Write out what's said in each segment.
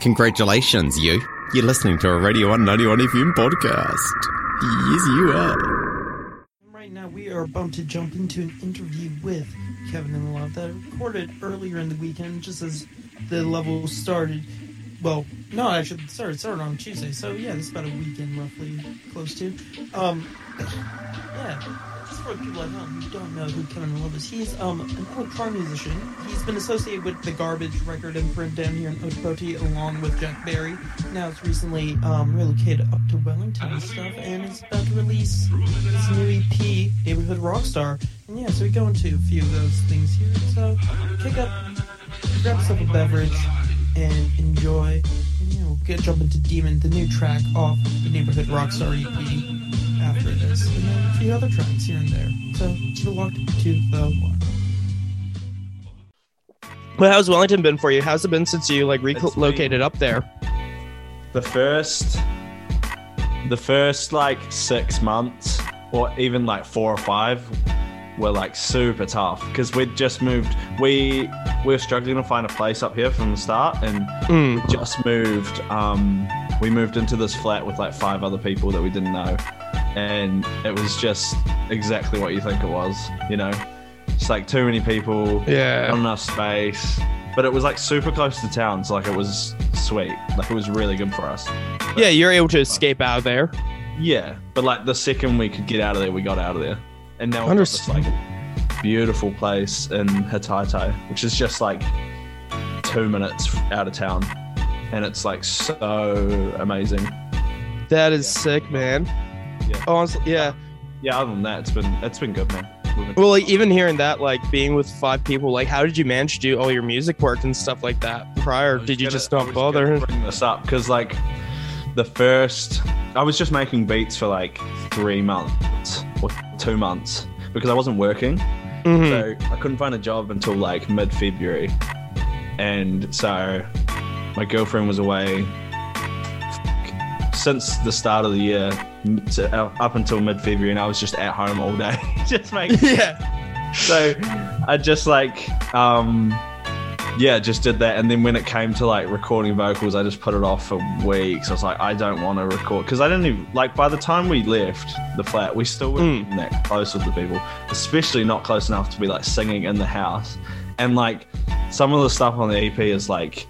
Congratulations, you. You're listening to a Radio 191 FM podcast. Yes, you are. Right now, we are about to jump into an interview with Kevin and the Love that I recorded earlier in the weekend, just as the level started. Well, no, actually, it started, started on Tuesday, so yeah, is about a weekend roughly close to. Um, yeah, for people at home who don't know who Kevin Love is, he's um, an electronic musician. He's been associated with the Garbage record imprint down here in Ōtepoti along with Jack Berry. Now it's recently um, relocated up to Wellington and stuff, and is about to release his new EP, Neighborhood Rockstar. And yeah, so we go into a few of those things here. So kick up, grab yourself a beverage, and enjoy. And, you know, get jump into Demon, the new track off the Neighborhood Rockstar EP few other tracks here and there. So keep it locked to the one. Well, how's Wellington been for you? How's it been since you like relocated up there? the first the first like six months or even like four or five were like super tough because we'd just moved we we were struggling to find a place up here from the start and Mm. we just moved um we moved into this flat with like five other people that we didn't know and it was just exactly what you think it was you know it's like too many people Yeah. not enough space but it was like super close to town so like it was sweet like it was really good for us Yeah, you're able to escape out of there. yeah but like the second we could get out of there we got out of there and now got this like beautiful place in Hataitai which is just like two minutes out of town and it's like so amazing That is Yeah. sick, man. Yeah. Honestly, yeah. yeah other than that it's been it's been good man Well, like even hearing that, like being with five people, like how did you manage to do all your music work and stuff like that prior? Did you gonna- just not bother? Bring this up because like the first, I was just making beats for like three months or two months because I wasn't working, Mhm. so I couldn't find a job until like mid February, and so my girlfriend was away since the start of the year to, uh, up until mid February, and I was just at home all day, just making yeah. so I just like um yeah, just did that and then when it came to like recording vocals, I just put it off for weeks. I was like, I don't want to record because I didn't even like by the time we left the flat, we still weren't Mm. that close with the people, especially not close enough to be like singing in the house. And like some of the stuff on the EP is like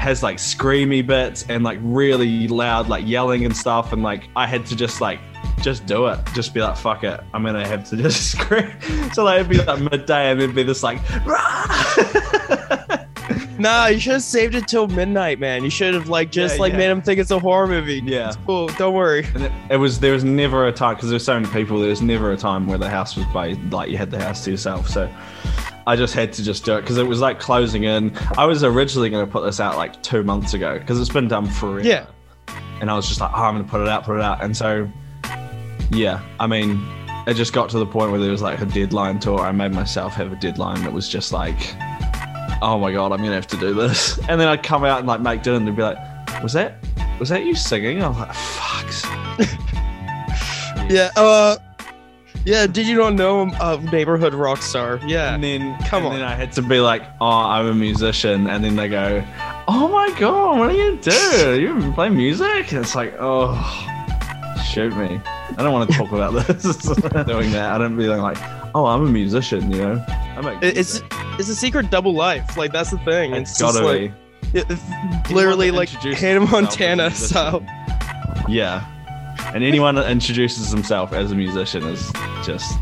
has like screamy bits and like really loud like yelling and stuff and like I had to just like just do it. Just be like fuck it I'm gonna have to just scream. So like it'd be like midday and it'd be this like Nah, you should have saved it till midnight, man. You should have like just Yeah, like yeah. made him think it's a horror movie. Yeah. It's cool. Don't worry. and it, it was there was never a time because there's so many people there was never a time where the house was by like you had the house to yourself so I just had to just do it because it was like closing in I was originally going to put this out like two months ago because it's been done forever Yeah. and I was just like, oh, I'm gonna put it out, put it out. And so, yeah, I mean, it just got to the point where there was like a deadline to it. I made myself have a deadline that was just like, oh my god, I'm gonna have to do this. And then I'd come out and like make dinner and they'd be like, was that was that you singing? I was like, fuck. Yeah. Uh. Yeah. Did you not know him? Uh, neighborhood rock star. Yeah. And then Come on. and on. then I had to be like, oh, I'm a musician. And then they go, oh my god, what do you do? You play music? And it's like, oh, shoot me. I don't want to talk about this. doing that. I don't be like, oh, I'm a musician. You know, I make It- It's music. It's a secret double life. Like that's the thing. it's It's, just gotta like be. it's literally like introduces Hannah himself as a Montana musician. style. Yeah. And anyone that introduces himself as a musician is just.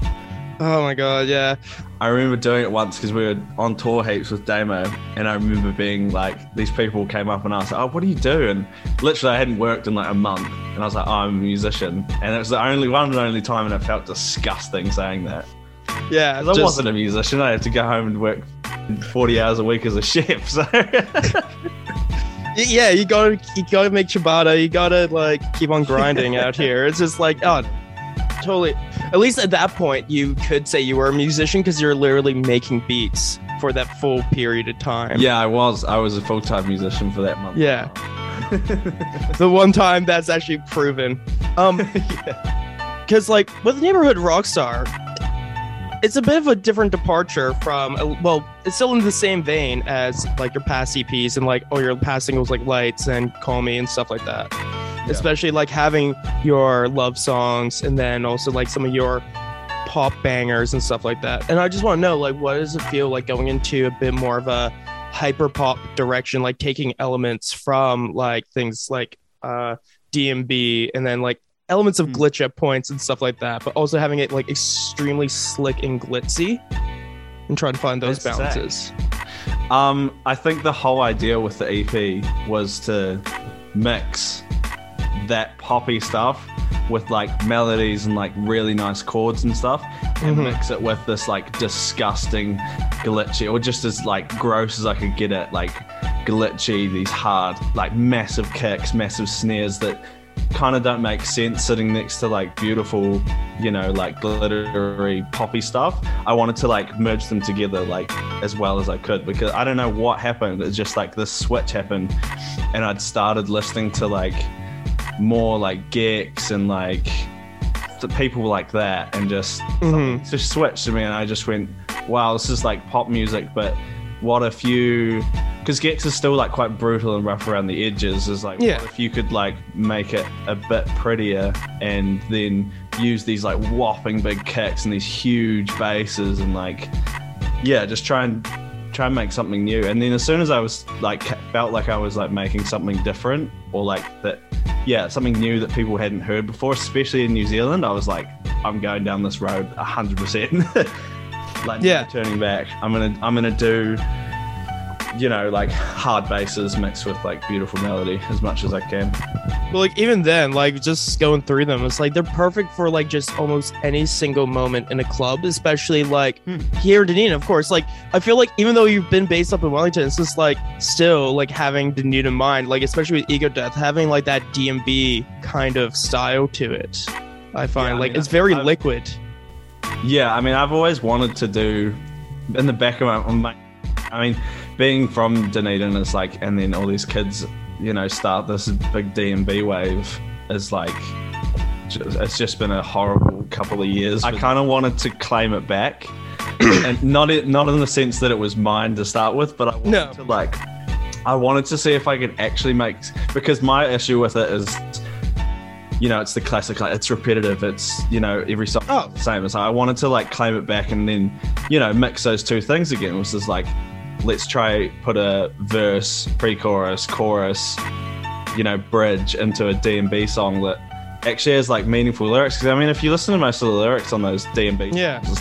Oh my god. Yeah. I remember doing it once because we were on tour heaps with Damo, and I remember being like, these people came up and asked, "Oh, what do you do?" And literally, I hadn't worked in like a month, and I was like, oh, "I'm a musician," and it was the only one and only time, and I felt disgusting saying that. Yeah. I wasn't a musician; I had to go home and work forty hours a week as a chef. So yeah, you gotta you gotta make ciabatta. You gotta like keep on grinding out here. It's just like oh, totally. At least at that point, you could say you were a musician because you're literally making beats for that full period of time. yeah, I was. I was a full time musician for that month. Yeah. the one time that's actually proven. Um, because like with neighborhood rockstar, it's a bit of a different departure from uh, well it's still in the same vein as like your past eps and like oh your past singles like lights and call me and stuff like that. Especially like having your love songs and then also like some of your pop bangers and stuff like that. And i just want to know like what does it feel like going into a bit more of a hyper pop direction like taking elements from like things like uh D&B and then like elements of Hmm. glitch at points and stuff like that but also having it like extremely slick and glitzy and trying to find those That's sick. balances Um, I think the whole idea with the EP was to mix that poppy stuff with like melodies and like really nice chords and stuff, and Mhm. mix it with this like disgusting glitchy or just as like gross as I could get it, like glitchy, these hard, like massive kicks, massive snares that kind of don't make sense sitting next to like beautiful, you know, like glittery poppy stuff. I wanted to like merge them together like as well as I could because I don't know what happened. It's just like this switch happened and I'd started listening to like more like geeks and like the people like that and just Mhm. just switched to me and I just went, wow, this is like pop music, but what if you because Gecs is still like quite brutal and rough around the edges is like Yeah. what if you could like make it a bit prettier and then use these like whopping big kicks and these huge bases and like yeah just try and try and make something new and then as soon as I was like felt like I was like making something different or like that yeah something new that people hadn't heard before especially in New Zealand I was like I'm going down this road 100% like Yeah. turning back I'm gonna I'm gonna do you know like hard basses mixed with like beautiful melody as much as I can But like even then, like just going through them, it's like they're perfect for like just almost any single moment in a club, especially like Hmm. here in Dunedin, of course. Like I feel like even though you've been based up in Wellington, it's just like still like having Dunedin in mind, like especially with Ego Death, having like that D&B kind of style to it. I find I like mean, it's very I've- liquid. Yeah, I mean, I've always wanted to do in the back of my, my I mean, being from Dunedin is like, and then all these kids, you know, start this big D&B wave is like, it's just been a horrible couple of years. I kind of wanted to claim it back, and not it, not in the sense that it was mine to start with, but I wanted No. to like, I wanted to see if I could actually make because my issue with it is you know, it's the classic, like it's repetitive. It's you know, every song Oh. the same. So I wanted to like claim it back and then, you know, mix those two things again. Which is like, let's try put a verse, pre-chorus, chorus, you know, bridge into a D&B song that actually has like meaningful lyrics. Because I mean, if you listen to most of the lyrics on those D&B, Yeah. songs,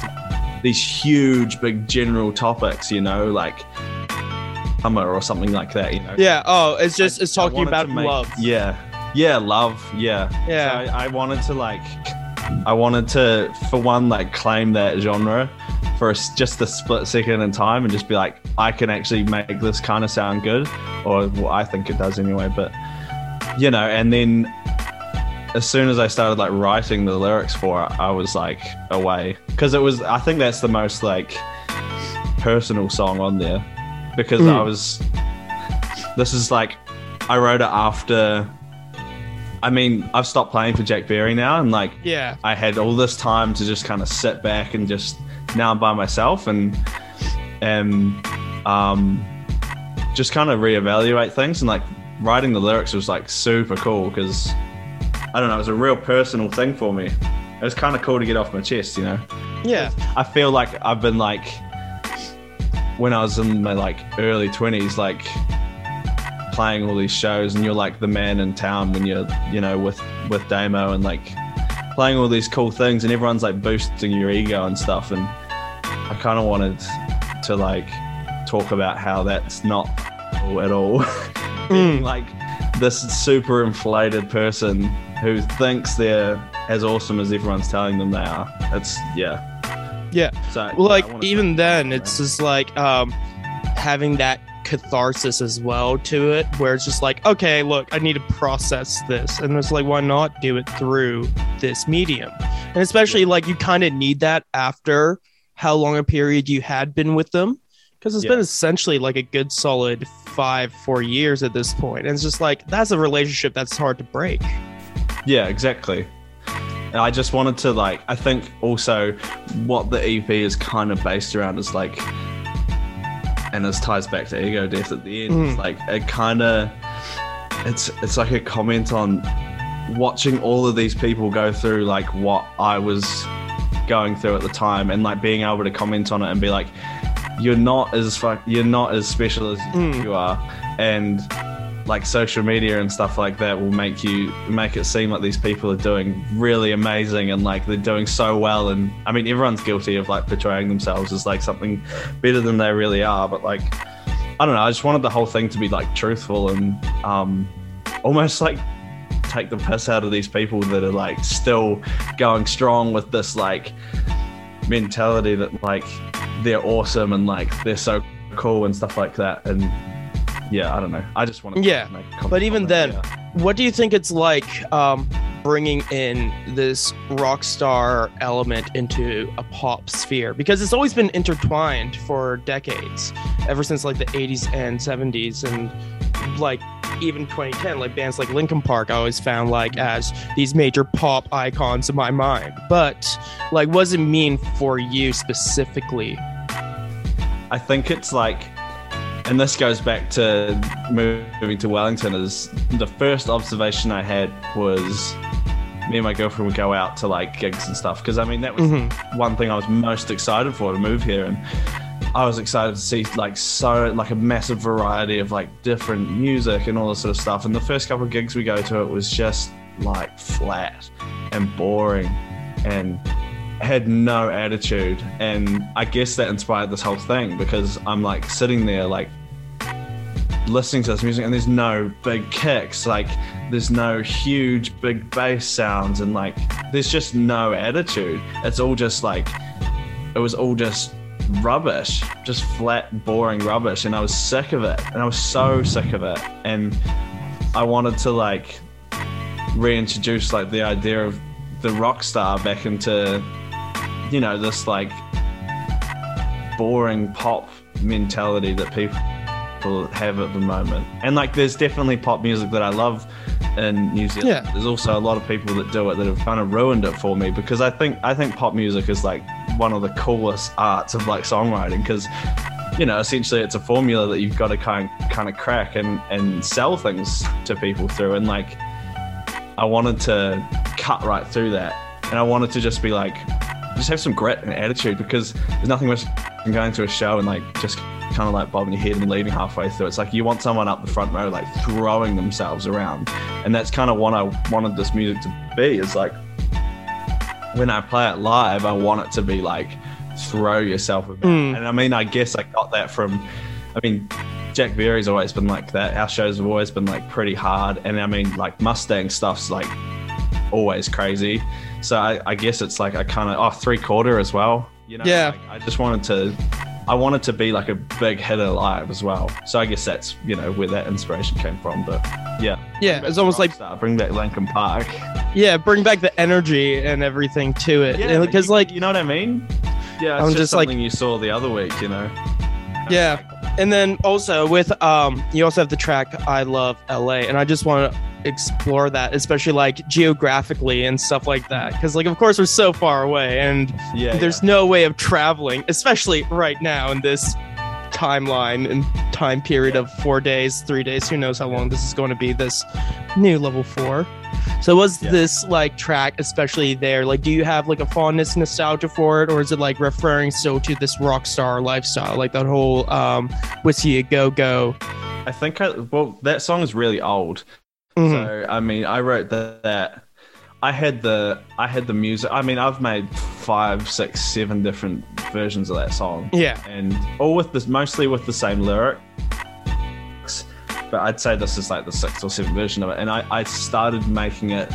these huge, big general topics. You know, like Hummer or something like that. You know, Yeah. Oh, it's just I- it's talking about make- love. Yeah, yeah, love. Yeah, Yeah. So I, I wanted to like, I wanted to, for one, like claim that genre for a just a split second in time, and just be like, I can actually make this kind of sound good, or well, I think it does anyway. But you know, and then as soon as I started like writing the lyrics for it, I was like away because it was. I think that's the most like personal song on there because Mm. I was. This is like, I wrote it after. I mean, I've stopped playing for Jack Berry now, and like, Yeah. I had all this time to just kind of sit back and just now I'm by myself and and um, just kind of reevaluate things and like writing the lyrics was like super cool because I don't know, it was a real personal thing for me. It was kind of cool to get off my chest, you know. Yeah. I feel like I've been like when I was in my like early twenties, like playing all these shows, and you're like the man in town when you're you know with with Damo and like playing all these cool things, and everyone's like boosting your ego and stuff, and I kind of wanted to like talk about how that's not cool at all. Being like this super inflated person who thinks they're as awesome as everyone's telling them they are. It's yeah. Yeah. So well like even then it's just like um having that catharsis as well to it where it's just like okay look i need to process this. And it's like why not do it through this medium? And especially like you kind of need that after how long a period you had been with them because it's been essentially like a good solid five four years at this point. And it's just like that's a relationship that's hard to break. Yeah, exactly. And I just wanted to like. I think also what the EP is kind of based around is like, and this ties back to ego death at the end. Mm. Like it kind of, it's it's like a comment on watching all of these people go through like what I was going through at the time, and like being able to comment on it and be like, you're not as fuck, you're not as special as Mm. you are, and like social media and stuff like that will make you make it seem like these people are doing really amazing and like they're doing so well. And i mean everyone's guilty of like portraying themselves as like something better than they really are. But like i don't know. I just wanted the whole thing to be like truthful and um almost like take the piss out of these people that are like still going strong with this like mentality that like they're awesome and like they're so cool and stuff like that. And yeah i don't know i just want to Yeah, make but even that, then, yeah. what do you think it's like um, bringing in this rock star element into a pop sphere? Because it's always been intertwined for decades, ever since like the 80s and 70s, and like even 2010, like bands like Linkin Park, I always found like as these major pop icons in my mind. But like, what does it mean for you specifically? I think it's like, and this goes back to moving to Wellington. Is the first observation I had was me and my girlfriend would go out to like gigs and stuff because I mean that was Mhm. one thing I was most excited for to move here and. I was excited to see like so like a massive variety of like different music and all this sort of stuff. And the first couple of gigs we go to, it was just like flat and boring and had no attitude. And I guess that inspired this whole thing because I'm like sitting there like listening to this music and there's no big kicks, like there's no huge big bass sounds and like there's just no attitude. It's all just like it was all just rubbish, just flat, boring rubbish. And I was sick of it. And I was so sick of it. And I wanted to like reintroduce like the idea of the rock star back into, you know, this like boring pop mentality that people have at the moment. And like there's definitely pop music that I love in New Zealand. Yeah. There's also a lot of people that do it that have kind of ruined it for me because I think I think pop music is like one of the coolest arts of like songwriting because you know essentially it's a formula that you've got to kind kind of crack and and sell things to people through and like I wanted to cut right through that and I wanted to just be like just have some grit and attitude because there's nothing worse than going to a show and like just kind of like bobbing your head and leaving halfway through. It's like you want someone up the front row like throwing themselves around, and that's kind of what I wanted this music to be. Is like when I play it live, I want it to be like throw yourself about. Mm. And I mean, I guess I got that from. I mean, Jack Berry's always been like that. Our shows have always been like pretty hard, and I mean, like Mustang stuff's like always crazy. So I, I guess it's like I kind of oh three quarter as well. You know, Yeah. like, I just wanted to. I wanted to be like a big hitter live as well. So I guess that's you know where that inspiration came from. But yeah, Yeah, it's almost like Rockstar, bring back Linkin Park. yeah, bring back the energy and everything to it. Yeah, because like you know what I mean. Yeah, it's I'm just, just, like- something you saw the other week. You know. Yeah. And then also with um you also have the track I love LA and I just want to explore that especially like geographically and stuff like that cuz like of course we're so far away and Yeah. there's no way of traveling especially right now in this timeline and time period of 4 days, 3 days, who knows how long this is going to be this new level 4. So was Yeah. this like track especially there like do you have like a fondness nostalgia for it or is it like referring so to this rock star lifestyle like that whole um Whisky a Go Go I think I well that song is really old. Mhm. So I mean, I wrote that, that. I had the I had the music. I mean, I've made five, six, seven different versions of that song, yeah and all with this mostly with the same lyrics. But I'd say this is like the sixth or seventh version of it, and I, I started making it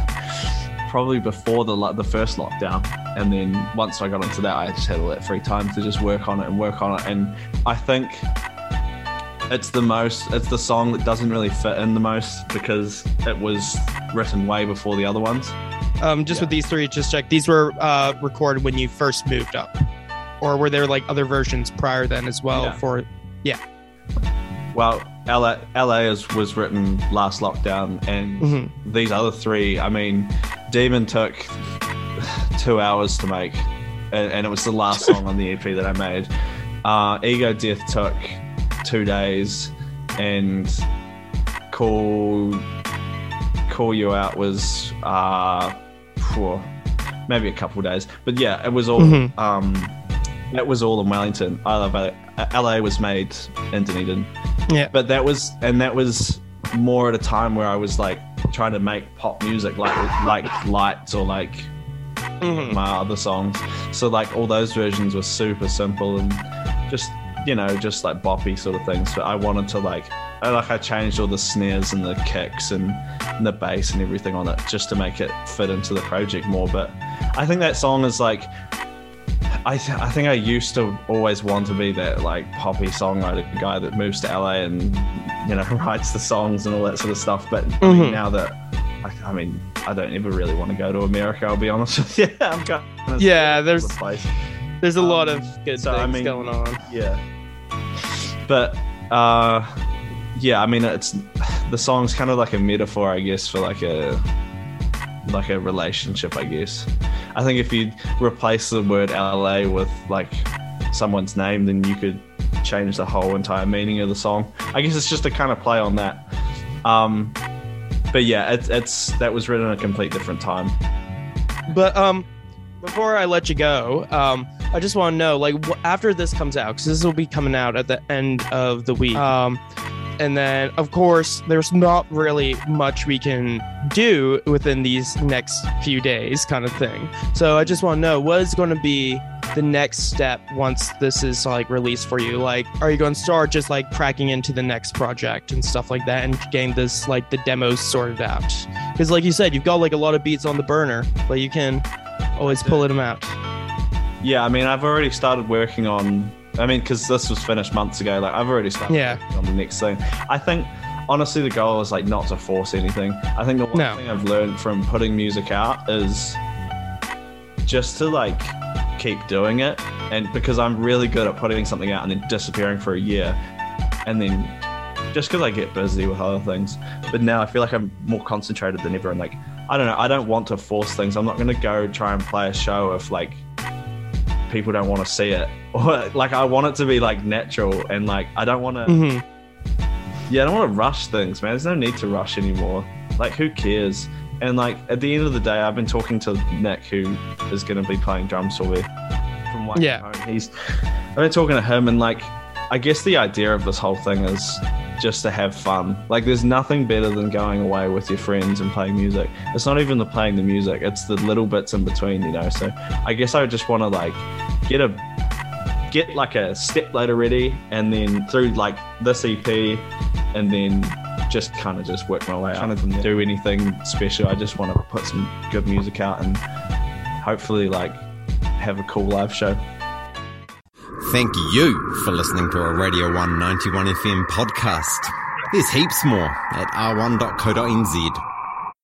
probably before the the first lockdown, and then once I got into that, I just had all that free time to just work on it and work on it, and I think it's the most it's the song that doesn't really fit in the most because it was written way before the other ones um just Yeah. with these three just check these were uh recorded when you first moved up or were there like other versions prior then as well for Yeah. well la, LA is, was written last lockdown and Mhm. these other three i mean demon took two hours to make, and, and it was the last song on the EP that I made. Uh, Ego Death took two days, and Call Call You Out was uh, phew, maybe a couple days, but yeah, it was all. Mhm. Um, it was all in Wellington. I love it. LA was made in Dunedin Yeah. but that was and that was more at a time where I was like trying to make pop music like like lights or like Mhm. my other songs. So like all those versions were super simple and just you know just like boppy sort of things. But I wanted to like I, like I changed all the snares and the kicks and, and the bass and everything on it just to make it fit into the project more. But I think that song is like I, th- I think I used to always want to be that like poppy songwriter guy that moves to LA and you know writes the songs and all that sort of stuff. But I mean, Mhm. now that I, I mean, I don't ever really want to go to America. I'll be honest with you. I'm kind of Yeah, there's- place. There's a Um, lot of good so, things I mean- going on. Yeah, but uh, yeah, I mean, it's the song's kind of like a metaphor, I guess, for like a like a relationship, I guess. I think if you replace the word LA with like someone's name, then you could change the whole entire meaning of the song. I guess it's just a kind of play on that. Um, but yeah, it's, it's that was written at a complete different time. But um, before I let you go, um, I just want to know, like, wh- after this comes out, because this will be coming out at the end of the week. Um, and then, of course, there's not really much we can do within these next few days, kind of thing. So I just want to know, what is going to be the next step once this is like released for you? Like, are you going to start just like cracking into the next project and stuff like that, and getting this like the demos sorted out? Because, like you said, you've got like a lot of beats on the burner, but you can always pull them out. Yeah, I mean, I've already started working on. I mean, because this was finished months ago. Like, I've already started Yeah. working on the next thing. I think, honestly, the goal is like not to force anything. I think the one No. thing I've learned from putting music out is just to like keep doing it, and because I'm really good at putting something out and then disappearing for a year, and then just because I get busy with other things. But now I feel like I'm more concentrated than ever, and like I don't know, I don't want to force things. I'm not gonna go try and play a show if like people don't want to see it. Or like i want it to be like natural and like i don't want to hmm yeah i don't want to rush things man. There's no need to rush anymore. Like who cares? And like at the end of the day i've been talking to nick who is going to be playing drums for me from White Yeah. Home. he's i've been talking to him and like i guess the idea of this whole thing is just to have fun. Like there's nothing better than going away with your friends and playing music. It's not even the playing the music it's the little bits in between you know? So i guess i just want to like get a get like a step ladder ready and then through like this ep and then just kind of just work my way out trying to do anything special i just want to put some good music out and hopefully like have a cool live show Thank you for listening to a Radio 191 FM podcast. There's heaps more at r1.co.nz.